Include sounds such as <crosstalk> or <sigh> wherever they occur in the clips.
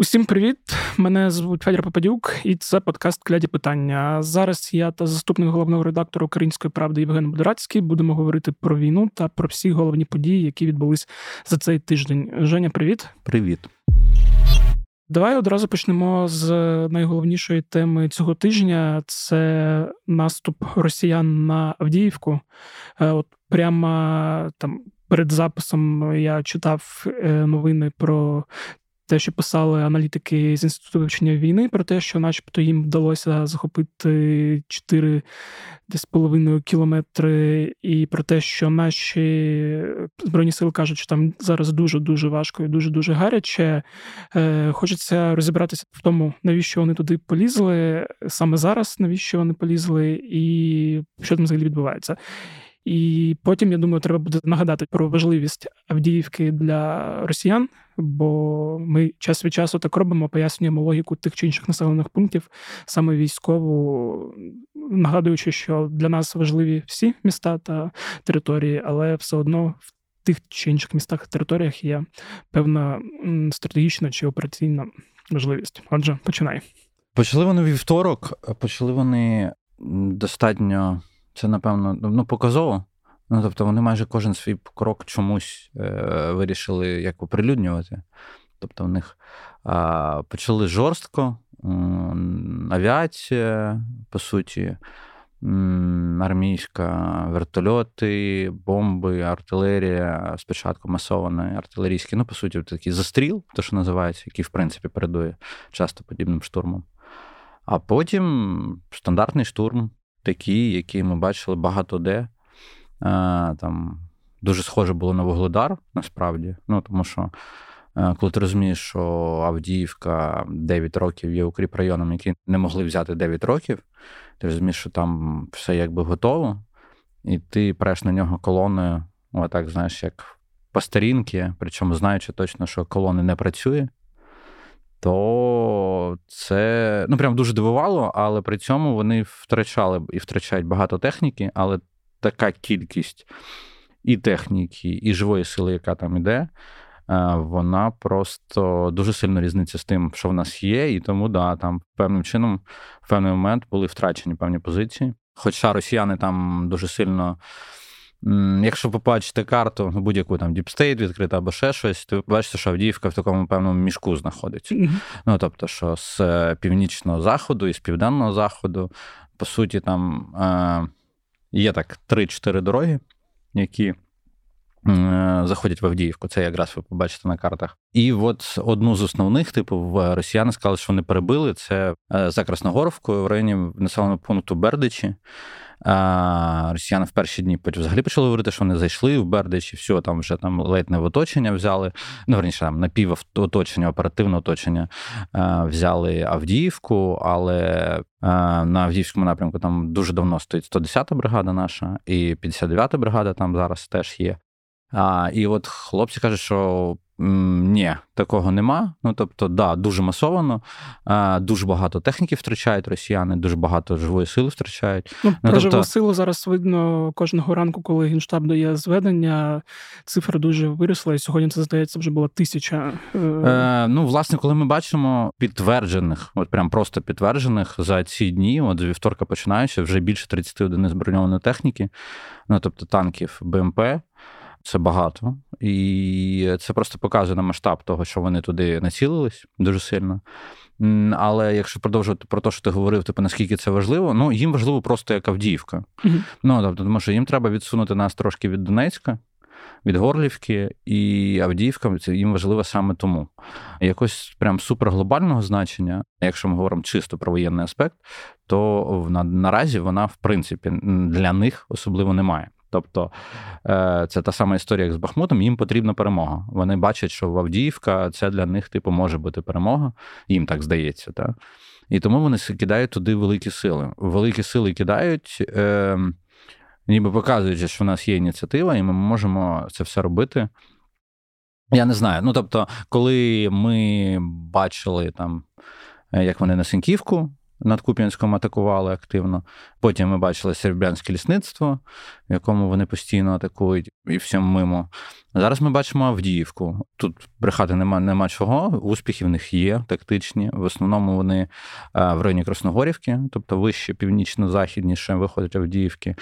Усім привіт! Мене звуть Федір Попадюк, і це подкаст Кляді питання. Зараз я та заступник головного редактора Української правди Євген Будорацький будемо говорити про війну та про всі головні події, які відбулись за цей тиждень. Женя, привіт. Привіт. Давай одразу почнемо з найголовнішої теми цього тижня: це наступ росіян на Авдіївку. Е, от прямо там перед записом я читав е, новини про те, що писали аналітики з інституту вивчення війни, про те, що, начебто, їм вдалося захопити 4 десь половиною кілометри, і про те, що наші збройні сили кажуть, що там зараз дуже дуже важко і дуже дуже гаряче. Е, Хочеться розібратися в тому, навіщо вони туди полізли саме зараз, навіщо вони полізли, і що там взагалі відбувається. І потім, я думаю, треба буде нагадати про важливість Авдіївки для росіян, бо ми час від часу так робимо, пояснюємо логіку тих чи інших населених пунктів, саме військову, нагадуючи, що для нас важливі всі міста та території, але все одно в тих чи інших містах і територіях є певна стратегічна чи операційна важливість. Отже, починай. Почали вони вівторок, почали вони достатньо. Це, напевно, ну, показово. Ну, тобто, вони майже кожен свій крок чомусь е, вирішили як оприлюднювати. Тобто, в них е, почали жорстко, авіація, по суті, армійська, вертольоти, бомби, артилерія, спочатку масований артилерійський, ну, по суті, такий застріл, то що називається, який, в принципі, передує часто подібним штурмом. А потім стандартний штурм такі, які ми бачили багато де. Там Дуже схоже було на Вугледар, насправді. Ну, Тому що, е, коли ти розумієш, що Авдіївка 9 років є укріп районом, які не могли взяти 9 років, ти розумієш, що там все якби готово, і ти преш на нього колоною, отак, знаєш, як по старінки, причому знаючи точно, що колони не працює то це ну прям дуже дивувало, але при цьому вони втрачали і втрачають багато техніки, але така кількість і техніки, і живої сили, яка там іде, е, вона просто дуже сильно різниця з тим, що в нас є, і тому да, там певним чином в певний момент були втрачені певні позиції. Хоча росіяни там дуже сильно. Якщо побачите карту, будь-яку там Діпстейт відкрита або ще щось, то ви бачите, що Авдіївка в такому певному мішку знаходиться. Mm-hmm. Ну тобто, що з північного заходу і з південного заходу, по суті, там е, є так 3-4 дороги, які е, заходять в Авдіївку. Це якраз ви побачите на картах. І от одну з основних, типу, росіяни сказали, що вони перебили це е, за Красногоровкою в районі населеного пункту Бердичі. Росіяни в перші дні потім взагалі почали говорити, що вони зайшли в Бердич і все, там вже там ледь не в оточення взяли. Ну, верніше, там напівоточення, оперативне оточення взяли Авдіївку, але на Авдіївському напрямку там дуже давно стоїть 110-та бригада наша, і 59-та бригада там зараз теж є. А, І от хлопці кажуть, що ні, такого нема. Ну тобто, да, дуже масовано, дуже багато техніки втрачають росіяни, дуже багато живої сили втрачають. Ну, ну Про тобто... живу силу зараз видно кожного ранку, коли генштаб дає зведення. Цифра дуже виросла, і сьогодні це здається вже була тисяча. Е, е Ну, власне, коли ми бачимо підтверджених, от прям просто підтверджених за ці дні, от з вівторка починаючи, вже більше 30 одиниць броньованої техніки, ну тобто танків БМП. Це багато, і це просто показує на масштаб того, що вони туди націлились дуже сильно. Але якщо продовжувати про те, що ти говорив, типу, наскільки це важливо, ну їм важливо просто як Авдіївка. Mm-hmm. Ну тобто, тому що їм треба відсунути нас трошки від Донецька, від Горлівки, і Авдіївка це їм важливо саме тому. Якось прям суперглобального значення, якщо ми говоримо чисто про воєнний аспект, то на, наразі вона, в принципі, для них особливо немає. Тобто е, це та сама історія, як з Бахмутом, їм потрібна перемога. Вони бачать, що в Авдіївка це для них, типу, може бути перемога, їм так здається. Так? І тому вони кидають туди великі сили. Великі сили кидають, е, ніби показуючи, що в нас є ініціатива, і ми можемо це все робити. Я не знаю. Ну, тобто, коли ми бачили там, як вони на Синківку над Куп'янськом атакували активно. Потім ми бачили сербянське лісництво, в якому вони постійно атакують і всім мимо. Зараз ми бачимо Авдіївку. Тут брехати нема нема чого. Успіхи в них є тактичні. В основному вони в районі Красногорівки, тобто вище, північно-західніше виходять Авдіївки.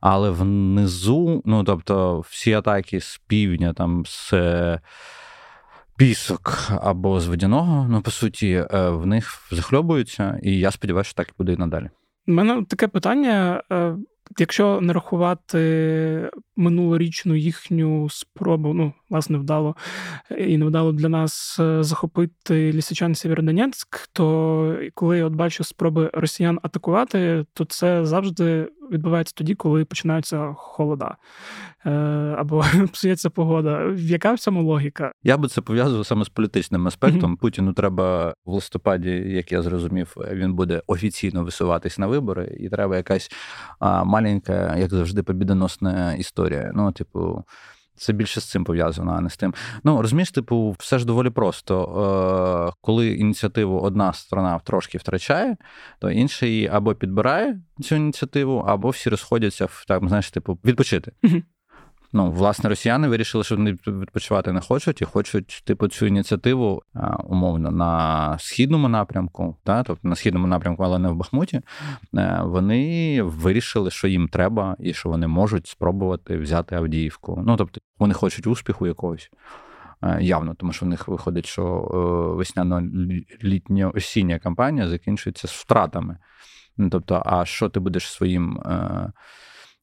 Але внизу, ну тобто, всі атаки з півдня, там з пісок або з водяного, ну по суті, е, в них захльобуються, і я сподіваюся, що так буде і надалі. У мене таке питання: е, якщо не рахувати минулорічну їхню спробу, ну, власне, вдало і не вдало для нас е, захопити лісичан Сєвєродонецьк, то коли я от бачу спроби росіян атакувати, то це завжди відбувається тоді, коли починаються холода е, або <laughs> псується погода. Яка в цьому логіка? Я би це пов'язував саме з політичним аспектом. Mm-hmm. Путіну треба в листопаді, як я зрозумів, він буде офіційно висуватись на вибори, і треба якась а, маленька, як завжди, побідоносна історія. Ну, типу. Це більше з цим пов'язано, а не з тим. Ну розумієш, типу, все ж доволі просто. Е, Коли ініціативу одна сторона трошки втрачає, то інша її або підбирає цю ініціативу, або всі розходяться в так, знаєш, типу, відпочити. Ну, власне, росіяни вирішили, що вони відпочивати не хочуть і хочуть, типу, цю ініціативу умовно на східному напрямку, та, тобто на східному напрямку, але не в Бахмуті. Е, вони вирішили, що їм треба, і що вони можуть спробувати взяти Авдіївку. Ну, тобто, вони хочуть успіху якогось. Е, явно, тому що в них виходить, що е, весняно-літня осіння кампанія закінчується з втратами. Ну, тобто, а що ти будеш своїм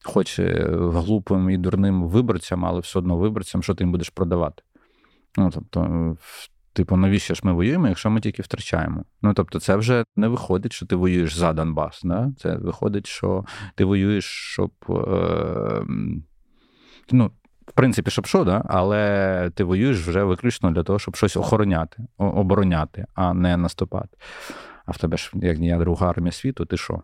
хоч глупим і дурним виборцям, але все одно виборцям, що ти їм будеш продавати. Ну, тобто, типу, навіщо ж ми воюємо, якщо ми тільки втрачаємо? Ну, тобто, це вже не виходить, що ти воюєш за Донбас. Да? Це виходить, що ти воюєш, щоб. Е, ну, в принципі, щоб що, да? але ти воюєш вже виключно для того, щоб щось охороняти, обороняти, а не наступати. А в тебе ж, як ніяк друга армія світу, ти що?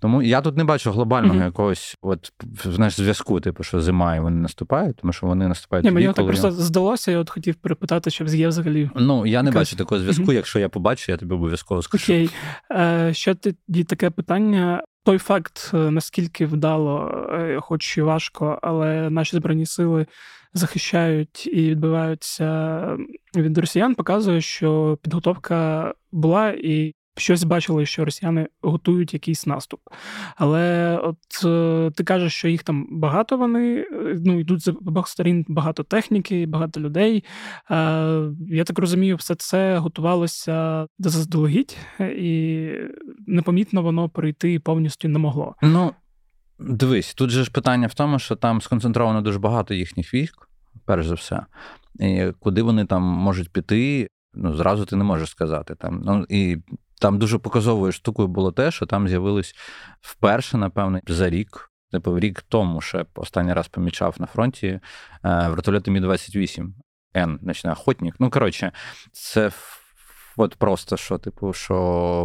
Тому я тут не бачу глобального mm-hmm. якогось от, знаєш, зв'язку, типу, що зима і вони наступають, тому що вони наступають. Ні, тоді, Мені коли... так просто здалося, я от хотів перепитати, щоб є взагалі. Ну, я не бачу такого зв'язку. Mm-hmm. Якщо я побачу, я тобі обов'язково скажу. Окей. Е, Ще тоді таке питання. Той факт, е, наскільки вдало, е, хоч і важко, але наші збройні сили захищають і відбиваються від росіян, показує, що підготовка була і щось бачили, що росіяни готують якийсь наступ. Але от е, ти кажеш, що їх там багато вони е, ну, йдуть з обох сторін багато техніки, багато людей. Е, я так розумію, все це готувалося заздалегідь, і непомітно воно прийти повністю не могло. Ну, дивись, тут же ж питання в тому, що там сконцентровано дуже багато їхніх військ, перш за все. І Куди вони там можуть піти, ну зразу ти не можеш сказати. Там ну і там дуже показовою штукою було те, що там з'явились вперше, напевно, за рік. Типу, рік тому ще останній раз помічав на фронті е, вертольоти Мі 28 Н, значний охотник. Ну, коротше, це от просто що, типу, що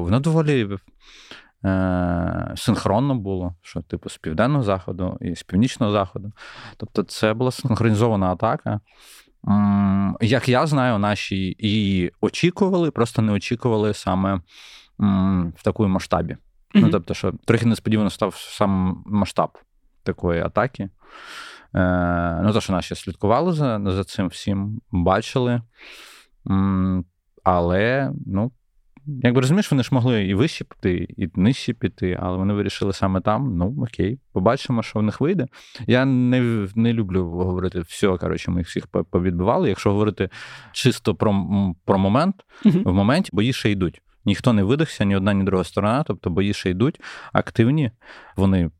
воно доволі е, синхронно було, що, типу, з південного заходу і з північного заходу. Тобто, це була синхронізована атака. Як я знаю, наші її очікували, просто не очікували саме в такому масштабі. Mm-hmm. Ну, тобто, що трохи несподівано став сам масштаб такої атаки. Е, Ну, то, що наші слідкували за за цим всім, бачили. Але, ну, Якби розумієш, вони ж могли і вище піти, і нижче піти, але вони вирішили саме там. Ну окей, побачимо, що в них вийде. Я не не люблю говорити все, коротше, ми їх всіх повідбивали. Якщо говорити чисто про про момент, uh-huh. в моменті бої ще йдуть. Ніхто не видихся, ні одна, ні друга сторона, тобто бої ще йдуть, активні, вони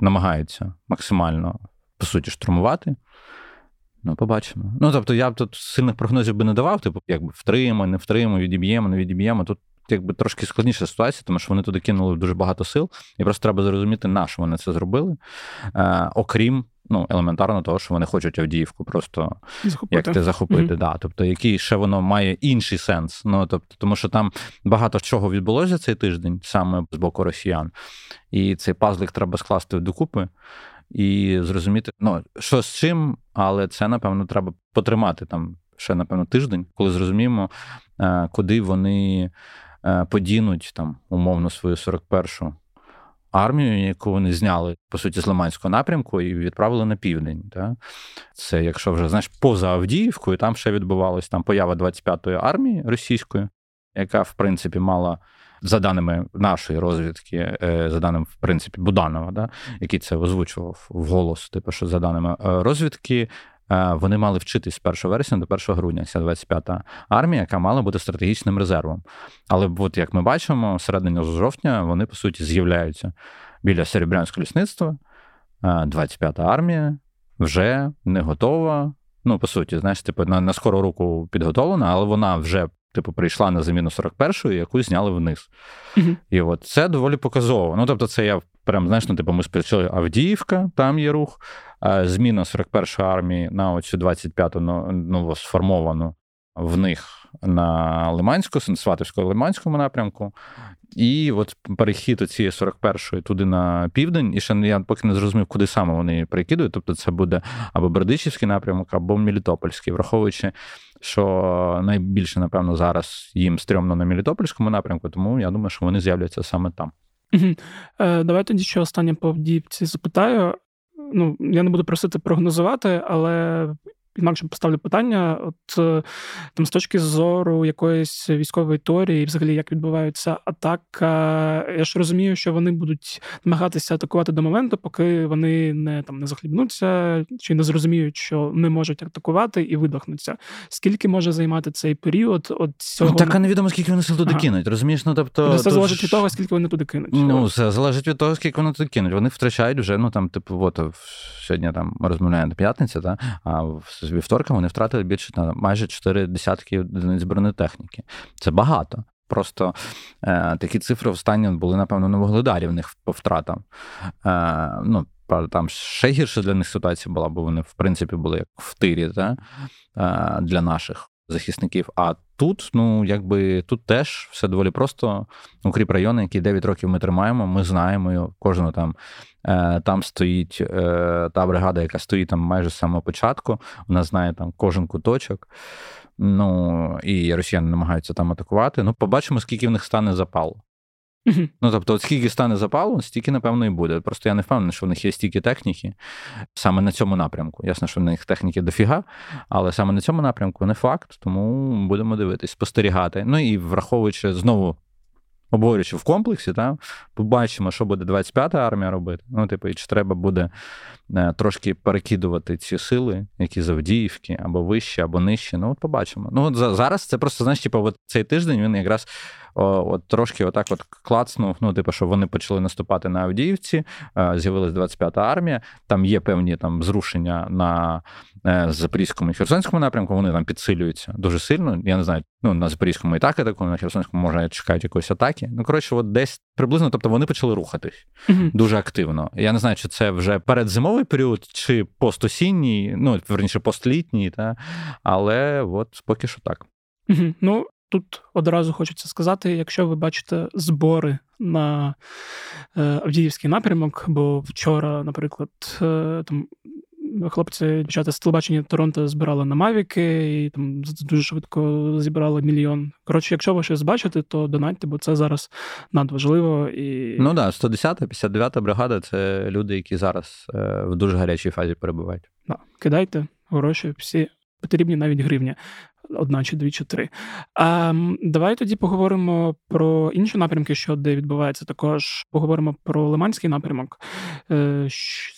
намагаються максимально, по суті, штурмувати. Ну, побачимо. Ну, тобто, я б тут сильних прогнозів би не давав, типу, якби втримаємо, не втримаємо, відіб'ємо, не відіб'ємо. Тут якби трошки складніша ситуація, тому що вони туди кинули дуже багато сил, і просто треба зрозуміти, на що вони це зробили. Е, Окрім ну, елементарно того, що вони хочуть Авдіївку просто захопити. як ти захопити. Mm-hmm. Да. Тобто, який ще воно має інший сенс. Ну, тобто, Тому що там багато чого відбулося цей тиждень, саме з боку росіян. І цей пазлик треба скласти докупи і зрозуміти, ну що з чим, але це напевно треба потримати там ще, напевно, тиждень, коли зрозуміємо, е, куди вони подінуть там умовно свою 41-шу армію, яку вони зняли по суті з Лиманського напрямку і відправили на південь. Так? Це якщо вже знаєш, поза Авдіївкою, там ще відбувалась там поява 25-ї армії російської, яка в принципі мала. За даними нашої розвідки, е, за даними в принципі Буданова, да, який це озвучував в голос, типу, що за даними е, розвідки, е, вони мали вчитись з 1 вересня до 1 грудня. Ця 25-та армія, яка мала бути стратегічним резервом. Але от як ми бачимо, середині жовтня вони по суті з'являються біля Серебрянського лісництва. 25-та армія вже не готова. Ну, по суті, знаєш, типу, на, на скору руку підготовлена, але вона вже типу, прийшла на заміну 41-ї, яку зняли вниз. uh І от це доволі показово. Ну, тобто, це я прям, знаєш, ну, типу, ми спрацювали Авдіївка, там є рух, зміна 41-ї армії на оцю 25-ту новосформовану в них на Лиманську, Сенсватовсько-Лиманському напрямку. І от перехід цієї 41-ї туди на південь, і ще я поки не зрозумів, куди саме вони перекидують. Тобто це буде або Бердичівський напрямок, або Мелітопольський, враховуючи, що найбільше, напевно, зараз їм стрьомно на Мелітопольському напрямку, тому я думаю, що вони з'являться саме там. Е, Давай тоді ще останнє по Авдіївці запитаю. Ну, я не буду просити прогнозувати, але інакше поставлю питання, от е, там з точки зору якоїсь військової теорії, взагалі як відбувається атака. Я ж розумію, що вони будуть намагатися атакувати до моменту, поки вони не там не захлібнуться чи не зрозуміють, що не можуть атакувати і видохнуться. Скільки може займати цей період? От цього ну, так а невідомо, скільки вони сил туди ага. кинуть. Розумієш, ну тобто Це тут... залежить від того, скільки вони туди кинуть. Ну це залежить від того, скільки вони туди кинуть. Вони втрачають вже. Ну там, типу, от сьогодні там розмовляємо п'ятниця, та а в з вівторка вони втратили більше на майже 4 десятки одиниць бронетехніки. Це багато. Просто е, такі цифри останні були, напевно, на вугледарі в них по втратам. Е, ну, там ще гірше для них ситуація була, бо вони, в принципі, були як в тирі та, е, для наших захисників. А тут, ну якби тут теж все доволі просто. Укріп райони, які 9 років ми тримаємо, ми знаємо його. Кожного там е, там стоїть е, та бригада, яка стоїть там майже з самого початку. Вона знає там кожен куточок. Ну і росіяни намагаються там атакувати. Ну, побачимо, скільки в них стане запалу. Ну, тобто, от скільки стане запалу, стільки, напевно, і буде. Просто я не впевнений, що в них є стільки техніки саме на цьому напрямку. Ясно, що в них техніки дофіга, але саме на цьому напрямку не факт, тому будемо дивитись, спостерігати. Ну і враховуючи знову. Обговорюючи в комплексі, та, побачимо, що буде 25-та армія робити. Ну, типу, і чи треба буде е, трошки перекидувати ці сили, які з Авдіївки, або вище, або нижче. Ну, от побачимо. Ну, от зараз це просто, знаєш, типу, от цей тиждень він якраз от трошки отак от клацнув. Ну, типу, що вони почали наступати на Авдіївці, е, з'явилась 25-та армія. Там є певні там зрушення на е, Запорізькому і Херсонському напрямку. Вони там підсилюються дуже сильно. Я не знаю, ну на Запорізькому і так атакують, на Херсонському може чекають якоїсь атаки. Ну коротше, от десь приблизно, тобто вони почали рухатись uh дуже активно. Я не знаю, чи це вже передзимовий період, чи постосінній, ну верніше постлітній, та але от поки що так. Ну Тут одразу хочеться сказати, якщо ви бачите збори на е, Авдіївський напрямок, бо вчора, наприклад, е, там хлопці дівчата з телебачення Торонто збирали на Мавіки і там дуже швидко зібрали мільйон. Коротше, якщо ви щось бачите, то донатьте, бо це зараз надважливо. І... Ну так, 110-та, 59-та бригада це люди, які зараз е, в дуже гарячій фазі перебувають. Да. Кидайте гроші, всі потрібні навіть гривні одна чи дві чи три. А, Давай тоді поговоримо про інші напрямки, що де відбувається. Також поговоримо про Лиманський напрямок. Е,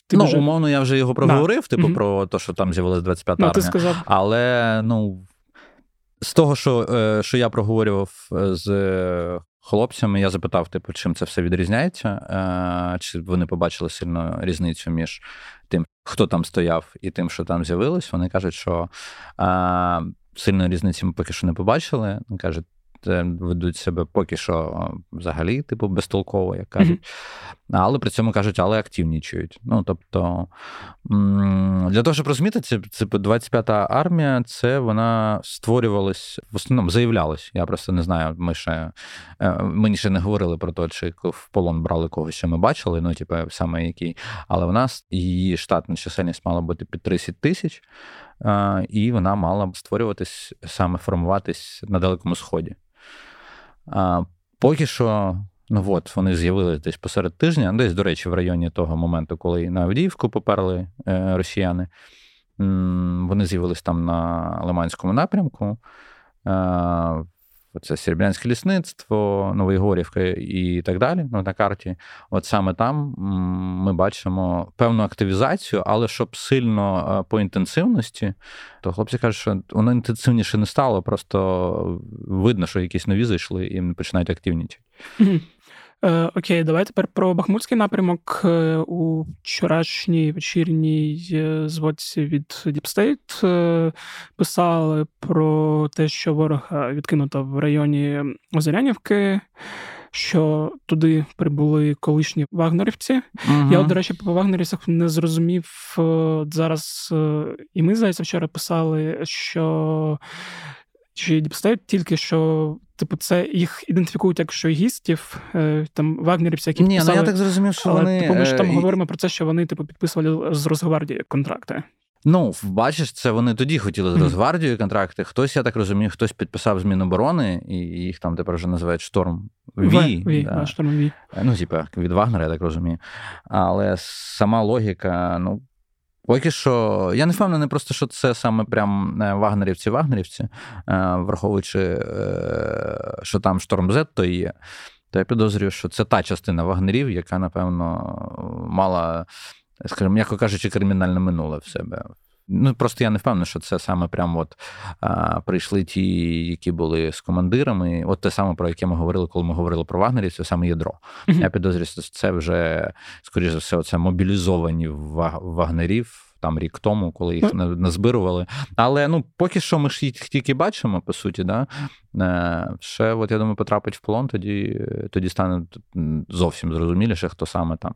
ти Ну, вже... умовно, я вже його проговорив, да. типу, mm про те, що там з'явилась 25 та ну, армія. Ти сказав. Але ну. З того, що е, що я проговорював е, з хлопцями, я запитав, типу, чим це все відрізняється, чи вони побачили сильно різницю між тим, хто там стояв, і тим, що там з'явилось. Вони кажуть, що сильної різниці ми поки що не побачили. Кажуть, ведуть себе поки що взагалі, типу, безтолково, як кажуть. Mm-hmm. Але при цьому кажуть, але активнічують. Ну, тобто, для того, щоб розуміти, це, це 25-та армія, це вона створювалась, в основному заявлялась. Я просто не знаю, ми ще е, мені ще не говорили про те, чи в полон брали когось, що ми бачили, ну, типу, саме який. Але в нас її штатна чисельність мала бути під 30 тисяч, і вона мала створюватись, саме формуватись на Далекому Сході. Поки що, ну от, вони з'явилися десь посеред тижня, десь, до речі, в районі того моменту, коли на Авдіївку поперли е, росіяни. Вони з'явились там на Лиманському напрямку. Це Серебрянське лісництво, Новоєгорівка і так далі. Ну, на карті. От саме там ми бачимо певну активізацію, але щоб сильно е, по інтенсивності, то хлопці кажуть, що воно інтенсивніше не стало, просто видно, що якісь нові зайшли і починають активніти. Е, окей, давай тепер про Бахмутський напрямок е, у вчорашній вечірній е, зводці від Deep State писали про те, що ворога відкинуто в районі Озерянівки. Що туди прибули колишні вагнерівці. uh Я, до речі, по вагнерівцях не зрозумів зараз, і ми здається, вчора писали, що чи Діпстейт тільки що, типу, це їх ідентифікують як шойгістів, е, там вагнерівці, які Ні, ну я так зрозумів, що але, вони... Типу, ми ж там е... говоримо про це, що вони, типу, підписували з Росгвардії контракти. Ну, бачиш, це вони тоді хотіли з Росгвардією контракти. Хтось, я так розумію, хтось підписав з Міноборони, і їх там тепер вже називають Шторм V. V, да. Шторм V. Ну, типа, від Вагнера, я так розумію. Але сама логіка, ну, Поки що, я не впевнений просто, що це саме прям вагнерівці-вагнерівці, е, враховуючи, е, що там шторм Z то є, то я підозрюю, що це та частина вагнерів, яка, напевно, мала, скажімо, м'яко кажучи, кримінальне минуле в себе. Ну, просто я не впевнений, що це саме прям от а, прийшли ті, які були з командирами. От те саме, про яке ми говорили, коли ми говорили про вагнерів, це саме ядро. Mm-hmm. Я підозрюю, що це вже, скоріш за все, це мобілізовані вагнерів. Там рік тому, коли їх mm. назбирували. Але ну, поки що ми ж їх тільки бачимо, по суті, да? Е, ще, от я думаю, потрапить в полон, тоді тоді стане зовсім зрозуміліше, хто саме там.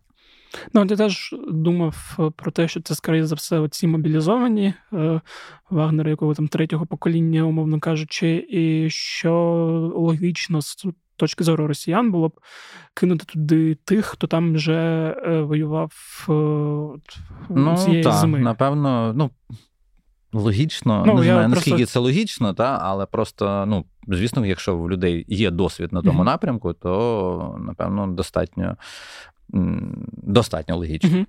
Ну, я теж думав е, про те, що це, скоріше за все, ці мобілізовані е, Вагнери, якого там третього покоління, умовно кажучи, і що логічно з точки зору росіян було б кинути туди тих, хто там вже е, воював ну, цієї та, зими. Напевно, ну. Логічно, ну, не знаю, наскільки просто... це логічно, та, але просто, ну, звісно, якщо в людей є досвід на тому mm-hmm. напрямку, то напевно достатньо достатньо логічно. Угу.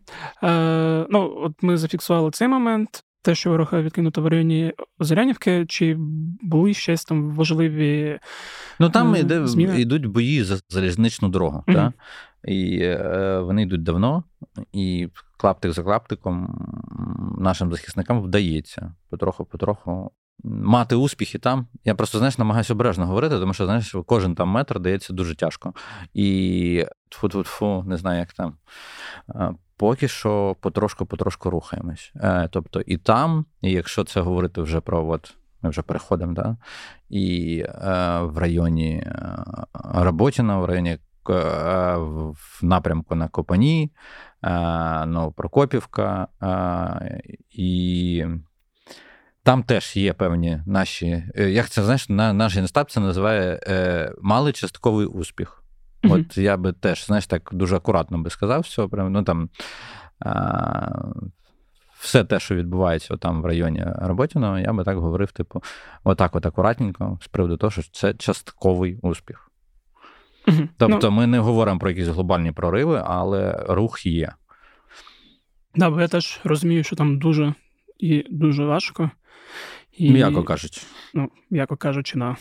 Е, Ну, от ми зафіксували цей момент. Те, що ворог відкинуто в районі Озерянівки, чи були щось там важливі. Ну там йде, йдуть бої за залізничну дорогу. mm Та? І е, вони йдуть давно, і клаптик за клаптиком нашим захисникам вдається потроху-потроху мати успіхи там. Я просто знаєш, намагаюся обережно говорити, тому що знаєш, кожен там метр дається дуже тяжко. І тфу-тфу-тфу, не знаю, як там. Поки що потрошку-потрошку рухаємось. Е, тобто і там, і якщо це говорити вже про от. Ми вже переходимо, да? і е, в районі е, Роботіна, в районі е, в напрямку на Копані, е, Новопрокопівка, е, і там теж є певні наші, е, як це знаєш, наш генстаб це називає е, малий частковий успіх. Mm-hmm. От я би теж, знаєш, так дуже акуратно би сказав все. Ну там а, все те, що відбувається там в районі Роботіного, я би так говорив, типу, отак, от акуратненько, з приводу того, що це частковий успіх. Mm-hmm. Тобто, ну, ми не говоримо про якісь глобальні прориви, але рух є. Да, бо я теж розумію, що там дуже і дуже важко. І, М'яко кажучи. Ну, м'яко кажучи, на.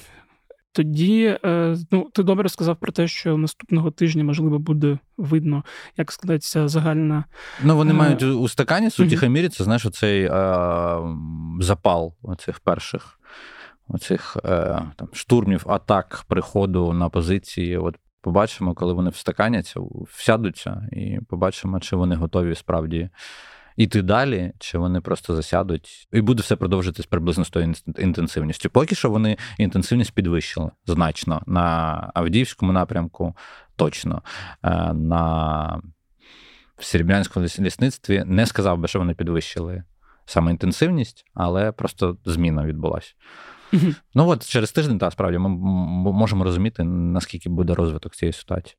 Тоді, е, ну, ти добре сказав про те, що наступного тижня, можливо, буде видно, як складається загальна. Ну, вони е... мають у стакані Сутіхамірі, це знаєш, оцей е, запал оцих перших оцих е, там, штурмів, атак, приходу на позиції. От побачимо, коли вони встаканяться, всядуться, і побачимо, чи вони готові справді іти далі, чи вони просто засядуть, і буде все продовжитись приблизно з тою інтенсивністю. Поки що вони інтенсивність підвищили значно на Авдіївському напрямку, точно е, на Серебрянському лісництві не сказав би, що вони підвищили саме інтенсивність, але просто зміна відбулася. Ну от через тиждень, так, справді, ми можемо розуміти, наскільки буде розвиток цієї ситуації.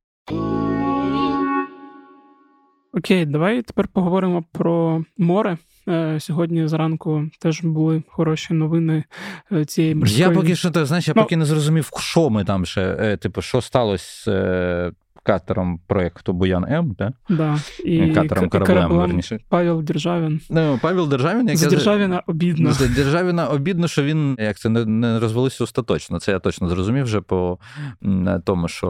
Окей, давай тепер поговоримо про море. Е, сьогодні зранку теж були хороші новини е, цієї морської... Я поки що так, знаєш, я ну, поки не зрозумів, що ми там ще, типу, що сталося катером проєкту Буян М, да? Да. І катером кораблем, верніше. Павел Державін. Ну, Павел Державін, як За Державіна обідно. За Державіна обідно, що він як це не, розвалився остаточно. Це я точно зрозумів вже по тому, що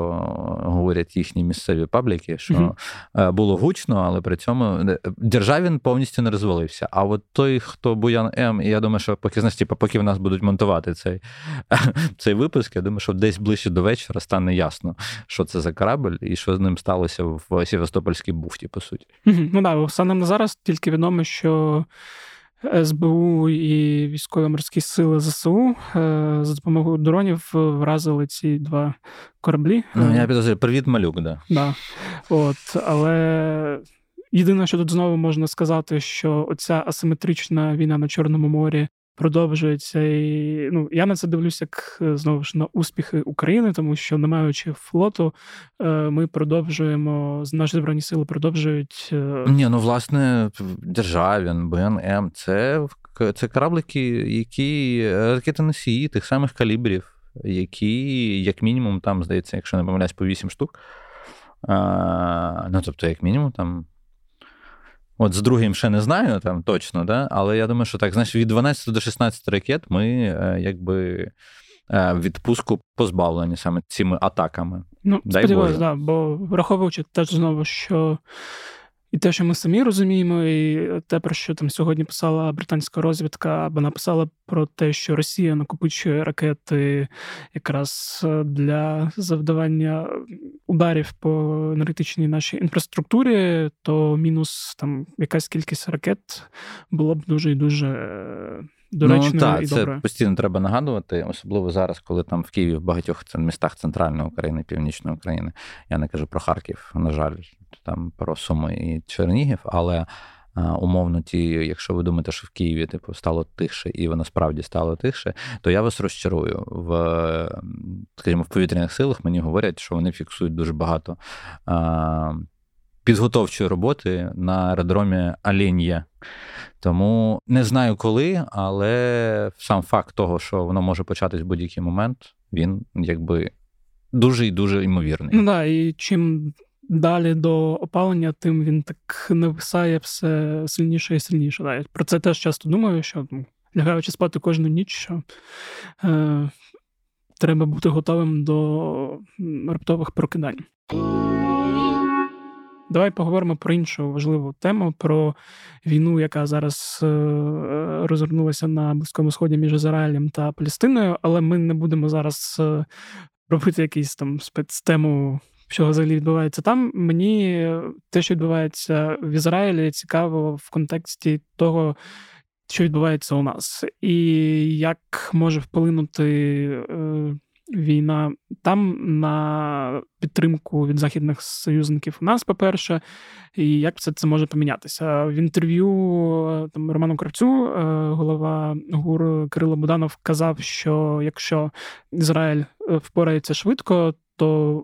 говорять їхні місцеві пабліки, що mm-hmm. було гучно, але при цьому е, Державін повністю не розвалився. А от той, хто Буян М, і я думаю, що поки знаєш, типу, поки в нас будуть монтувати цей <laughs> цей випуск, я думаю, що десь ближче до вечора стане ясно, що це за корабль і що з ним сталося в Севастопольській бухті, по суті. Ну так, на зараз тільки відомо, що СБУ і військові морські сили ЗСУ е, за допомогою дронів вразили ці два кораблі. Ну, я підозрюю, привіт, малюк, да. Да. От, Але єдине, що тут знову можна сказати, що оця асиметрична війна на Чорному морі продовжується. І ну я на це дивлюся як е, знову ж на успіхи України, тому що, не маючи флоту, е, ми продовжуємо наші збройні сили продовжують. Е, Ні, ну власне Державін, БНМ це це кораблики, які ракетоносії тих самих калібрів, які, як мінімум, там здається, якщо не помиляюсь, по 8 штук. Ну тобто, як мінімум, там. От з другим ще не знаю там точно, да? але я думаю, що так, знаєш, від 12 до 16 ракет ми е, якби е, відпуску позбавлені саме цими атаками. Ну, сподіваюся, да, бо враховуючи теж знову, що і те, що ми самі розуміємо, і те, про що там сьогодні писала британська розвідка, або написала про те, що Росія накопичує ракети якраз е, для завдавання ударів по енергетичній нашій інфраструктурі, то мінус там якась кількість ракет було б дуже і дуже доречно ну, так, і добре. Це постійно треба нагадувати, особливо зараз, коли там в Києві в багатьох містах центральної України, північної України. Я не кажу про Харків, на жаль, там про Суми і Чернігів, але. Умовно, ті, якщо ви думаєте, що в Києві типу стало тихше, і воно справді стало тихше, то я вас розчарую. В скажімо, в повітряних силах мені говорять, що вони фіксують дуже багато підготовчої роботи на аеродромі Олен'є. Тому не знаю коли, але сам факт того, що воно може початись в будь-який момент, він якби дуже і дуже ймовірний. Ну да, і чим далі до опалення, тим він так нависає все сильніше і сильніше. Да. Про це теж часто думаю, що ну, лягаючи спати кожну ніч, що е, треба бути готовим до раптових прокидань. Давай поговоримо про іншу важливу тему, про війну, яка зараз е, розгорнулася на Близькому Сході між Ізраїлем та Палестиною, але ми не будемо зараз е, робити якийсь там спецтему, що взагалі відбувається там. Мені те, що відбувається в Ізраїлі, цікаво в контексті того. Що відбувається у нас, і як може вплинути е, війна там на підтримку від західних союзників у нас, по-перше, і як все це може помінятися. В інтерв'ю там Роману Кравцю, е, голова ГУР Кирило Буданов, казав, що якщо Ізраїль е, впорається швидко, то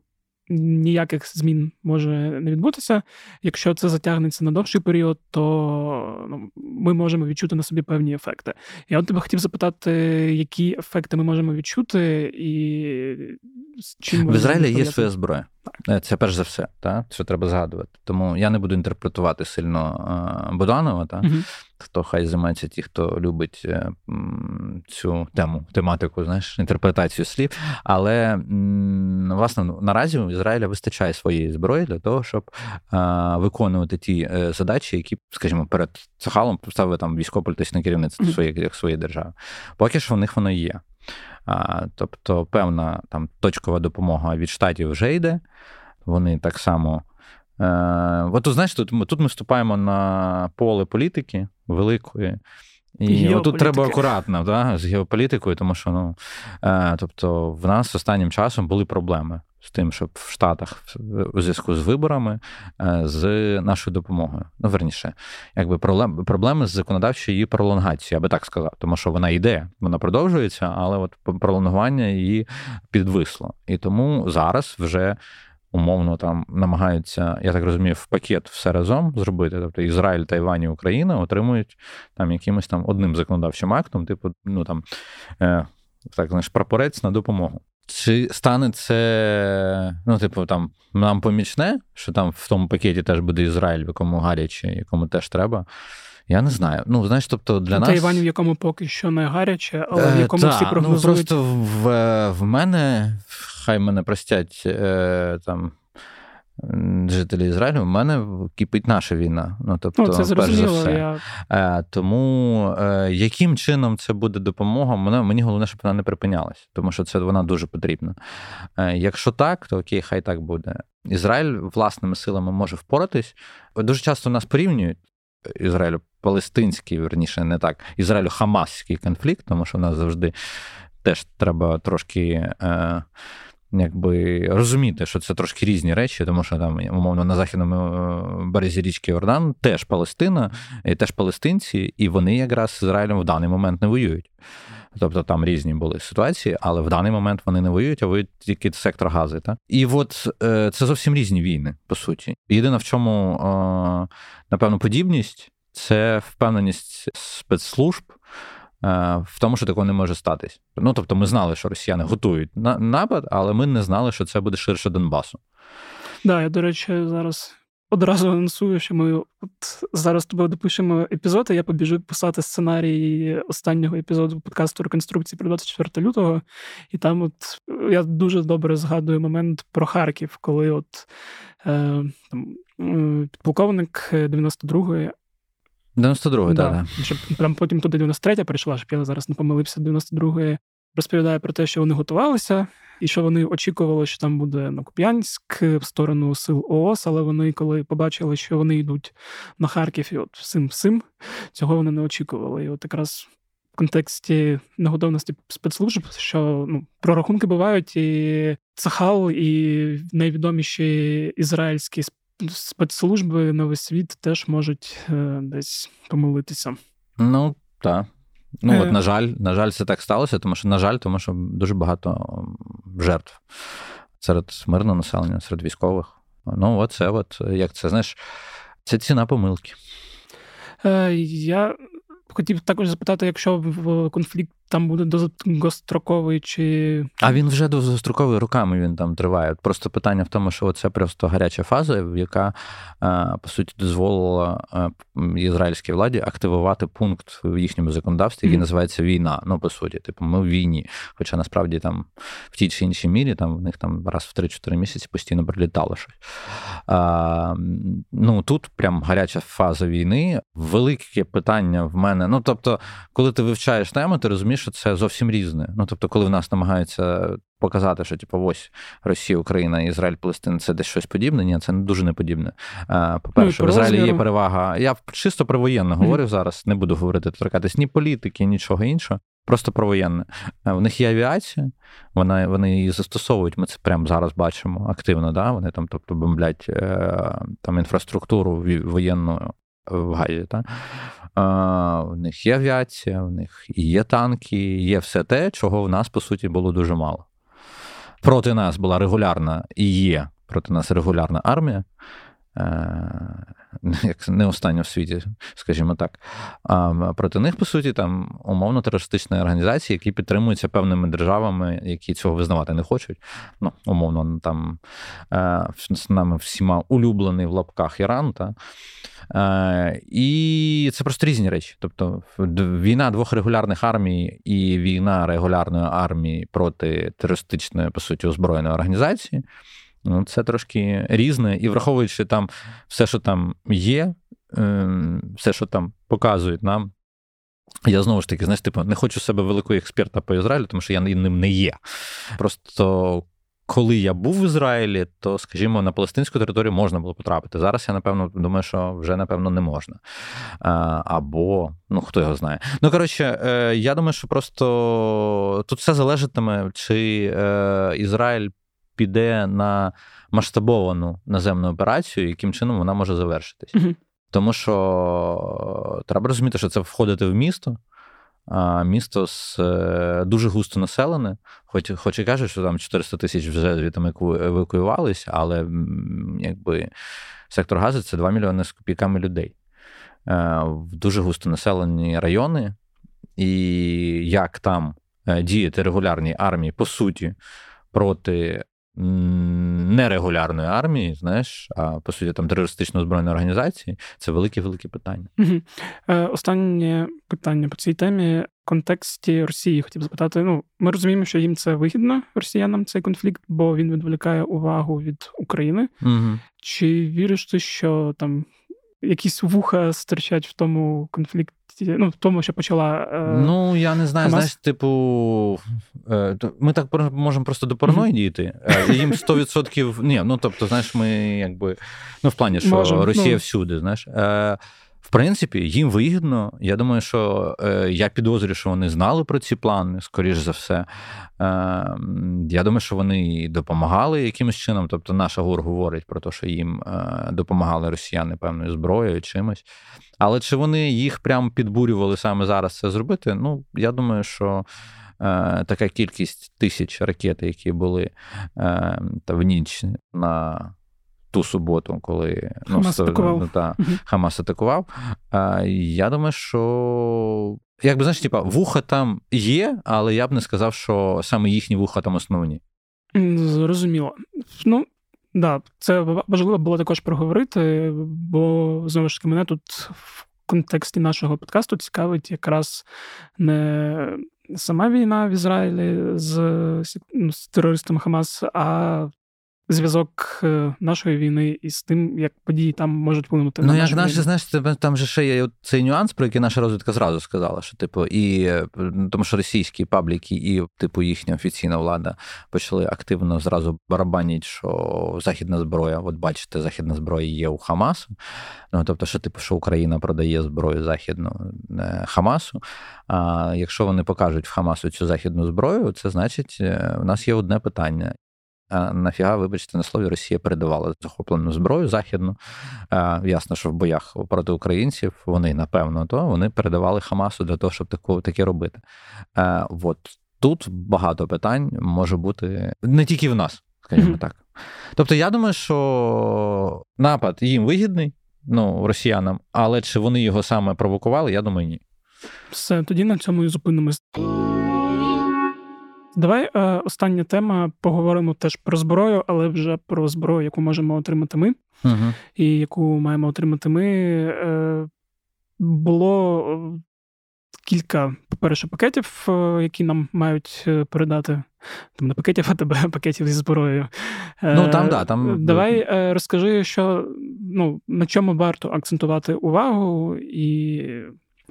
ніяких змін може не відбутися. Якщо це затягнеться на довший період, то ну, ми можемо відчути на собі певні ефекти. Я от тебе хотів запитати, які ефекти ми можемо відчути, і з чим в Ізраїлі є своя зброя. Е, це перш за все, та, що треба згадувати. Тому я не буду інтерпретувати сильно Буданова. Та? Угу. Хто хай займається ті, хто любить е, цю тему, тематику, знаєш, інтерпретацію слів. Але власне наразі у Ізраїля вистачає своєї зброї для того, щоб виконувати ті е, задачі, які, скажімо, перед Цахалом поставили там військово-політичне керівництво угу. своєї, своєї держави. Поки що в них воно є. А, Тобто, певна там точкова допомога від штатів вже йде. Вони так само. Е, От, знаєш, тут ми тут ми вступаємо на поле політики великої. І тут треба акуратно да, з геополітикою, тому що ну, е, тобто, в нас останнім часом були проблеми з тим, щоб в Штатах у зв'язку з виборами е, з нашою допомогою. Ну, верніше, якби проблеми з законодавчою її пролонгацією, я би так сказав, тому що вона йде, вона продовжується, але от пролонгування її підвисло. І тому зараз вже умовно там намагаються, я так розумію, в пакет все разом зробити. Тобто Ізраїль, Тайвань і Україна отримують там якимось там одним законодавчим актом, типу, ну там е, так знаєш, прапорець на допомогу. Чи стане це, ну, типу, там нам помічне, що там в тому пакеті теж буде Ізраїль, в якому гаряче, якому теж треба. Я не знаю. Ну, знаєш, тобто для нас... Тайвань, в якому поки що не гаряче, але в якому е, всі прогнозують... Ну, Просто в в мене, хай мене простять е, там жителі Ізраїлю, в мене кипить наша війна. Ну, тобто, ну, це перш за все. Я... Е, тому е, яким чином це буде допомога, мені головне, щоб вона не припинялась, тому що це вона дуже потрібна. Е, якщо так, то окей, хай так буде. Ізраїль власними силами може впоратись. Дуже часто нас порівнюють Ізраїлю палестинський, верніше, не так, ізраїлю-хамасський конфлікт, тому що в нас завжди теж треба трошки. Е, якби розуміти, що це трошки різні речі, тому що там, умовно, на західному е, березі річки Йордан теж Палестина, і теж палестинці, і вони якраз з Ізраїлем в даний момент не воюють. Тобто там різні були ситуації, але в даний момент вони не воюють, а воюють тільки сектор гази. Та? І от е, це зовсім різні війни, по суті. Єдине, в чому, е, напевно, подібність це впевненість спецслужб. Е, в тому, що такого не може статись. Ну тобто, ми знали, що росіяни готують напад, але ми не знали, що це буде ширше Донбасу. Да, я, до речі, зараз одразу анонсую, що ми от зараз тобі допишемо епізод, і я побіжу писати сценарій останнього епізоду подкасту реконструкції про 24 лютого. І там, от я дуже добре згадую момент про Харків, коли от е, там, підполковник 92-ї 92-й, да. так. Щоб прям потім туди 93-я прийшла, щоб я зараз не помилився. 92-ї розповідає про те, що вони готувалися, і що вони очікували, що там буде на Куп'янськ в сторону сил ООС, але вони, коли побачили, що вони йдуть на Харків, і от всім всім, цього вони не очікували. І от якраз. В контексті неготовності спецслужб, що ну, прорахунки бувають, і Цахал, і найвідоміші ізраїльські спецслужби на весь світ теж можуть е, десь помилитися. Ну, так. Ну, от, е. на жаль, на жаль, це так сталося, тому що, на жаль, тому що дуже багато жертв серед мирного населення, серед військових. Ну, от це, от, як це, знаєш, це ціна помилки. Е, Я хотів також запитати, якщо в конфлікт там буде довгостроковий чи. А він вже довгостроковий руками він там триває. Просто питання в тому, що це просто гаряча фаза, яка по суті дозволила ізраїльській владі активувати пункт в їхньому законодавстві, який mm-hmm. називається війна. Ну, по суті, типу, ми в війні. Хоча насправді там в тій чи іншій мірі там в них там раз в 3-4 місяці постійно прилітало щось. А, Ну тут прям гаряча фаза війни. Велике питання в мене. Ну тобто, коли ти вивчаєш тему, ти розумієш що це зовсім різне. Ну тобто, коли в нас намагаються показати, що типу, ось Росія, Україна, Ізраїль, Палестина це десь щось подібне. Ні, це не дуже не подібне. По-перше, ну, в Ізраїлі є перевага. Я чисто про воєнне говорю mm-hmm. зараз. Не буду говорити торкатись ні політики, нічого іншого. Просто про воєнне. В них є авіація, вона, вони її застосовують. Ми це прямо зараз бачимо активно. Да? Вони там, тобто, бомблять е, там інфраструктуру воєнну в Газі. Так? У них є авіація, в них є танки, є все те, чого в нас, по суті, було дуже мало. Проти нас була регулярна і є проти нас регулярна армія. <laughs> Як не остання в світі, скажімо так. А проти них, по суті, там умовно терористичні організації, які підтримуються певними державами, які цього визнавати не хочуть. Ну, умовно, там е, з нами всіма улюблений в лапках Іран. Та? Е, і це просто різні речі. Тобто, війна двох регулярних армій і війна регулярної армії проти терористичної, по суті, озброєної організації. Ну, Це трошки різне. І враховуючи там все, що там є, ем, все, що там показують нам. Я знову ж таки, знаєш, типу, не хочу себе великого експерта по Ізраїлю, тому що я ним не є. Просто коли я був в Ізраїлі, то, скажімо, на палестинську територію можна було потрапити. Зараз я, напевно, думаю, що вже, напевно, не можна. Або, ну, хто його знає. Ну, коротше, е, я думаю, що просто тут все залежатиме, чи е, Ізраїль піде на масштабовану наземну операцію, яким чином вона може завершитись. Угу. Тому що треба розуміти, що це входити в місто. місто з е, дуже густо населене, хоч хоч і кажуть, що там 400 тисяч вже звідти евакуювалися, але якби сектор Гази це 2 мільйони з копійками людей. Е, в дуже густо населені райони, і як там е, діяти регулярній армії, по суті, проти нерегулярної армії, знаєш, а по суті там терористично збройної організації, це велике-велике питання. Угу. Е, Останнє питання по цій темі в контексті Росії хотів запитати. Ну, ми розуміємо, що їм це вигідно росіянам цей конфлікт, бо він відволікає увагу від України. Угу. Чи віриш ти, що там якісь вуха стирчать в тому конфлікті, ну, в тому, що почала. Е, ну, я не знаю, Хамас. знаєш, типу, е, ми так можемо просто до параної дійти. Е, їм 100%. Ні, ну тобто, знаєш, ми якби. Ну, в плані, що Можем, Росія ну... всюди, знаєш. Е, принципі, їм вигідно. Я думаю, що е, я підозрюю, що вони знали про ці плани, скоріш за все. Е, Я думаю, що вони допомагали якимось чином. Тобто, наша ГУР говорить про те, що їм е, допомагали росіяни певною зброєю чимось. Але чи вони їх прямо підбурювали саме зараз це зробити? Ну, я думаю, що. Е, така кількість тисяч ракет, які були е, та в ніч на ту суботу, коли ну, Хамас ну, атакував. Ну, та, Хамас атакував. А, Я думаю, що. Якби знаєш, типа, вуха там є, але я б не сказав, що саме їхні вуха там основні. Зрозуміло. Ну, да, це важливо було також проговорити, бо знову ж таки мене тут в контексті нашого подкасту цікавить якраз не сама війна в Ізраїлі з, ну, з терористами Хамас, а зв'язок е, нашої війни із тим, як події там можуть вплинути ну, на нашу як війну. знаєш, там же ще є цей нюанс, про який наша розвідка зразу сказала, що типу, і е, тому що російські пабліки, і типу їхня офіційна влада почали активно зразу барабанити, що західна зброя, от бачите, західна зброя є у Хамасу. Ну тобто, що типу, що Україна продає зброю західну е, Хамасу. А якщо вони покажуть в Хамасу цю західну зброю, це значить, у нас є одне питання. А нафіга, вибачте, на слові, Росія передавала захоплену зброю західну. Ясно, що в боях проти українців вони, напевно, то вони передавали Хамасу для того, щоб таку, таке робити. От тут багато питань може бути не тільки в нас, скажімо так. Тобто, я думаю, що напад їм вигідний, ну, росіянам, але чи вони його саме провокували, я думаю, ні. Все, тоді на цьому і зупинимось. Давай е, остання тема. Поговоримо теж про зброю, але вже про зброю, яку можемо отримати ми, угу. і яку маємо отримати ми. Е, Було е, кілька, по-перше, пакетів, е, які нам мають е, передати. Там не пакетів, а тебе пакетів зі зброєю. Ну, там, да, там... Давай розкажи, що ну, на чому варто акцентувати увагу і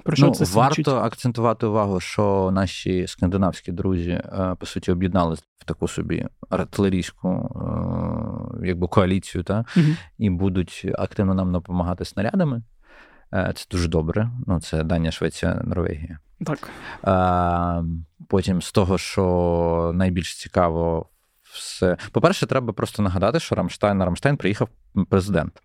про що ну, це варто свідчить? акцентувати увагу, що наші скандинавські друзі е, по суті об'єднали в таку собі артилерійську е, якби коаліцію, та угу. і будуть активно нам допомагати снарядами. Е, це дуже добре. Ну, це Данія, Швеція, Норвегія. Так. Потім з того, що найбільш цікаво, все. По-перше, треба просто нагадати, що Рамштайн на Рамштайн приїхав президент.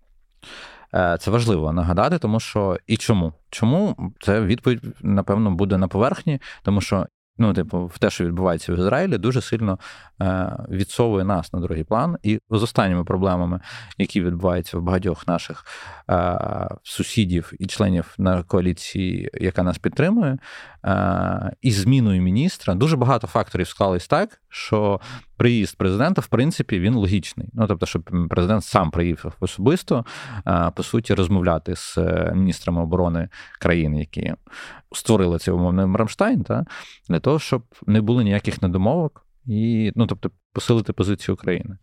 Е, це важливо нагадати, тому що і чому? Чому це відповідь, напевно, буде на поверхні, тому що ну, типу, в те, що відбувається в Ізраїлі, дуже сильно е, відсовує нас на другий план. І з останніми проблемами, які відбуваються в багатьох наших е, сусідів і членів на коаліції, яка нас підтримує, і зміною міністра, дуже багато факторів склались так, що приїзд президента, в принципі, він логічний. Ну тобто, щоб президент сам приїхав особисто, по суті, розмовляти з е, міністрами оборони країн, які створили цей умовний Рамштайн, та для того, щоб не було ніяких недомовок і, ну тобто, посилити позицію України.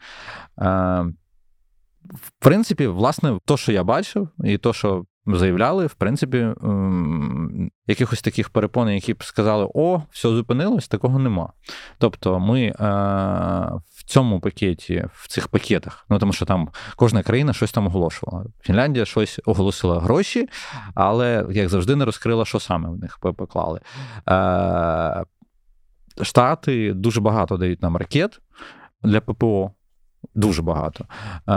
В принципі, власне, то, що я бачив, і то, що заявляли, в принципі, ем, якихось таких перепон, які б сказали, о, все зупинилось, такого нема. Тобто, ми е, в цьому пакеті, в цих пакетах, ну тому що там кожна країна щось там оголошувала. Фінляндія щось оголосила гроші, але, як завжди, не розкрила, що саме в них поклали. Е, Штати дуже багато дають нам ракет для ППО. Дуже багато. Е,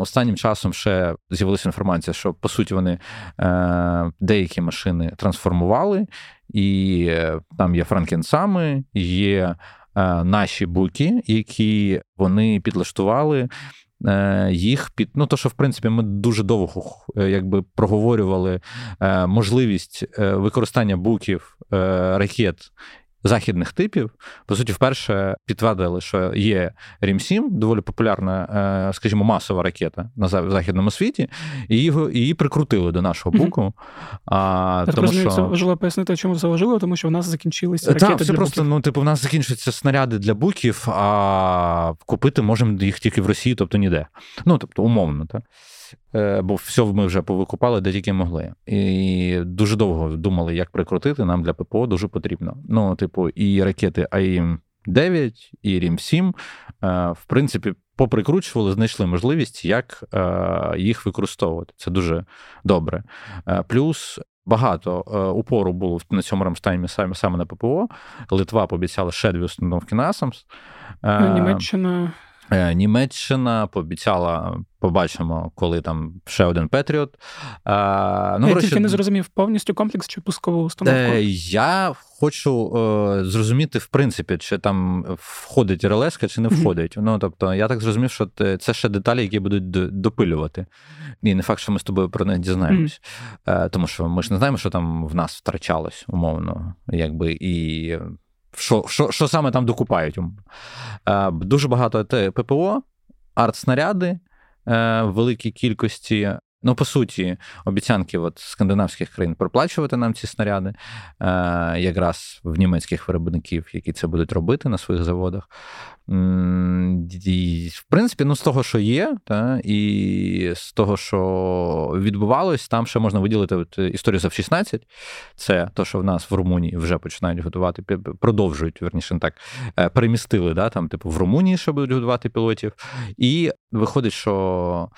Останнім часом ще з'явилася інформація, що по суті вони е, деякі машини трансформували І е, там є франкенсами, є е, наші буки, які вони підлаштували. Їх під ну то, що в принципі ми дуже довго якби проговорювали можливість використання буків ракет західних типів, по суті, вперше підтвердили, що є Рім-7, доволі популярна, е, скажімо, масова ракета на західному світі, і її, її прикрутили до нашого буку. А, тому розумію, що... Це важливо пояснити, чому це важливо, тому що в нас закінчилися ракети. Так, все для просто, буків. ну, типу, в нас закінчуються снаряди для буків, а купити можемо їх тільки в Росії, тобто ніде. Ну, тобто, умовно, так. Е, бо все ми вже повикупали, де тільки могли. І дуже довго думали, як прикрутити нам для ППО дуже потрібно. Ну, типу, і ракети AIM 9 і RIM 7 е, в принципі, поприкручували, знайшли можливість, як е, їх використовувати. Це дуже добре. Плюс. Багато упору було на цьому рамштаймі саме саме на ППО. Литва пообіцяла ще дві установки НАСАМС. Ну, Німеччина Німеччина пообіцяла, побачимо, коли там ще один Петріот. Ну, Я тільки не зрозумів повністю комплекс чи пускову установку. Е, я хочу е, зрозуміти, в принципі, чи там входить РЛС, чи не входить. Mm-hmm. Ну, тобто, я так зрозумів, що це ще деталі, які будуть допилювати. І не факт, що ми з тобою про них дізнаємось. Mm-hmm. Е, тому що ми ж не знаємо, що там в нас втрачалось, умовно, якби і що що, що саме там докупають. Е, дуже багато ППО, артснаряди, е, великій кількості. Ну, по суті, обіцянки от скандинавських країн проплачувати нам ці снаряди, е, якраз в німецьких виробників, які це будуть робити на своїх заводах. І, В принципі, ну, з того, що є, та, і з того, що відбувалось, там ще можна виділити от історію з F-16. Це то, що в нас в Румунії вже починають готувати, продовжують, верніше так, е, перемістили да, там, типу, в Румунії, що будуть готувати пілотів. І виходить, що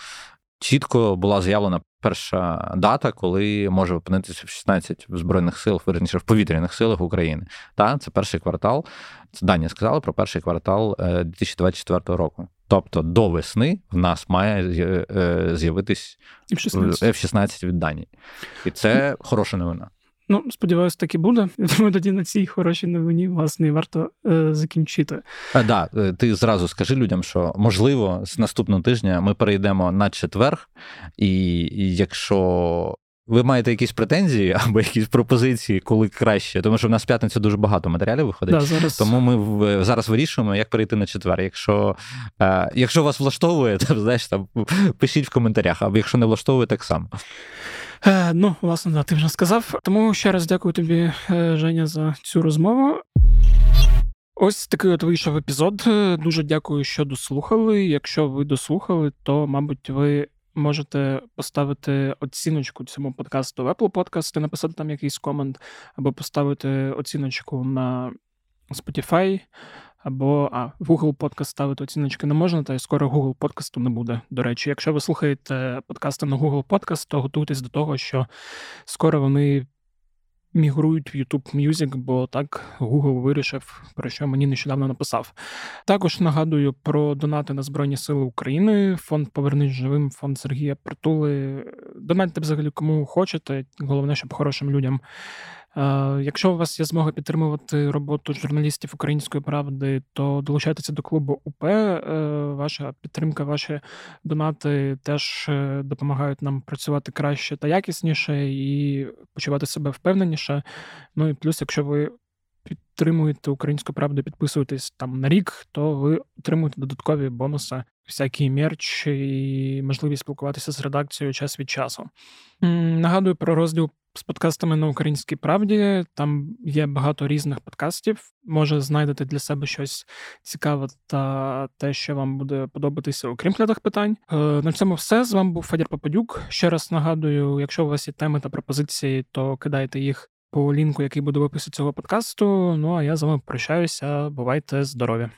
чітко була заявлена перша дата, коли може опинитися в 16 в збройних силах, верніше в повітряних силах України. Та це перший квартал. Це дані сказали про перший квартал 2024 е, року. Тобто до весни в нас має е, з'явитись F-16 від Данії. І це хороша новина. Ну, сподіваюся, так і буде. Думаю, тоді на цій хорошій новині, власне, варто е, закінчити. Так, да, е, ти зразу скажи людям, що можливо, з наступного тижня ми перейдемо на четвер, і, і якщо. Ви маєте якісь претензії <laughs> або якісь пропозиції, коли краще, тому що в нас в п'ятницю дуже багато матеріалів виходить. Да, зараз... Тому ми в, зараз вирішуємо, як перейти на четвер. Якщо е, якщо вас влаштовує, <laughs> то знаєш, там пишіть в коментарях, а якщо не влаштовує, так само. Е, Ну, власне, да, ти вже сказав. Тому ще раз дякую тобі, е, Женя, за цю розмову. Ось такий от вийшов епізод. Дуже дякую, що дослухали. Якщо ви дослухали, то, мабуть, ви можете поставити оціночку цьому подкасту в Apple Podcast, написати там якийсь комент, або поставити оціночку на Spotify. Або а, в Google Podcast ставити оціночки не можна, та й скоро Google подкасту не буде. До речі, якщо ви слухаєте подкасти на Google Podcast, то готуйтесь до того, що скоро вони мігрують в YouTube Music, бо так Google вирішив, про що мені нещодавно написав. Також нагадую про донати на Збройні Сили України, фонд Повернись живим, фонд Сергія Притули. Донатьте взагалі кому хочете. Головне, щоб хорошим людям. Якщо у вас є змога підтримувати роботу журналістів української правди, то долучайтеся до клубу УП. Е, ваша підтримка, ваші донати теж е, допомагають нам працювати краще та якісніше і почувати себе впевненіше. Ну і плюс, якщо ви підтримуєте українську правду, підписуєтесь там на рік, то ви отримуєте додаткові бонуси, всякий мерч і можливість спілкуватися з редакцією час від часу. Нагадую про розділ з подкастами на українській правді. Там є багато різних подкастів. Може, знайдете для себе щось цікаве та те, що вам буде подобатися, окрім клятих питань. Е, на цьому все. З вами був Федір Попадюк. Ще раз нагадую, якщо у вас є теми та пропозиції, то кидайте їх по лінку, який буде в описі цього подкасту. Ну а я з вами прощаюся. Бувайте здорові!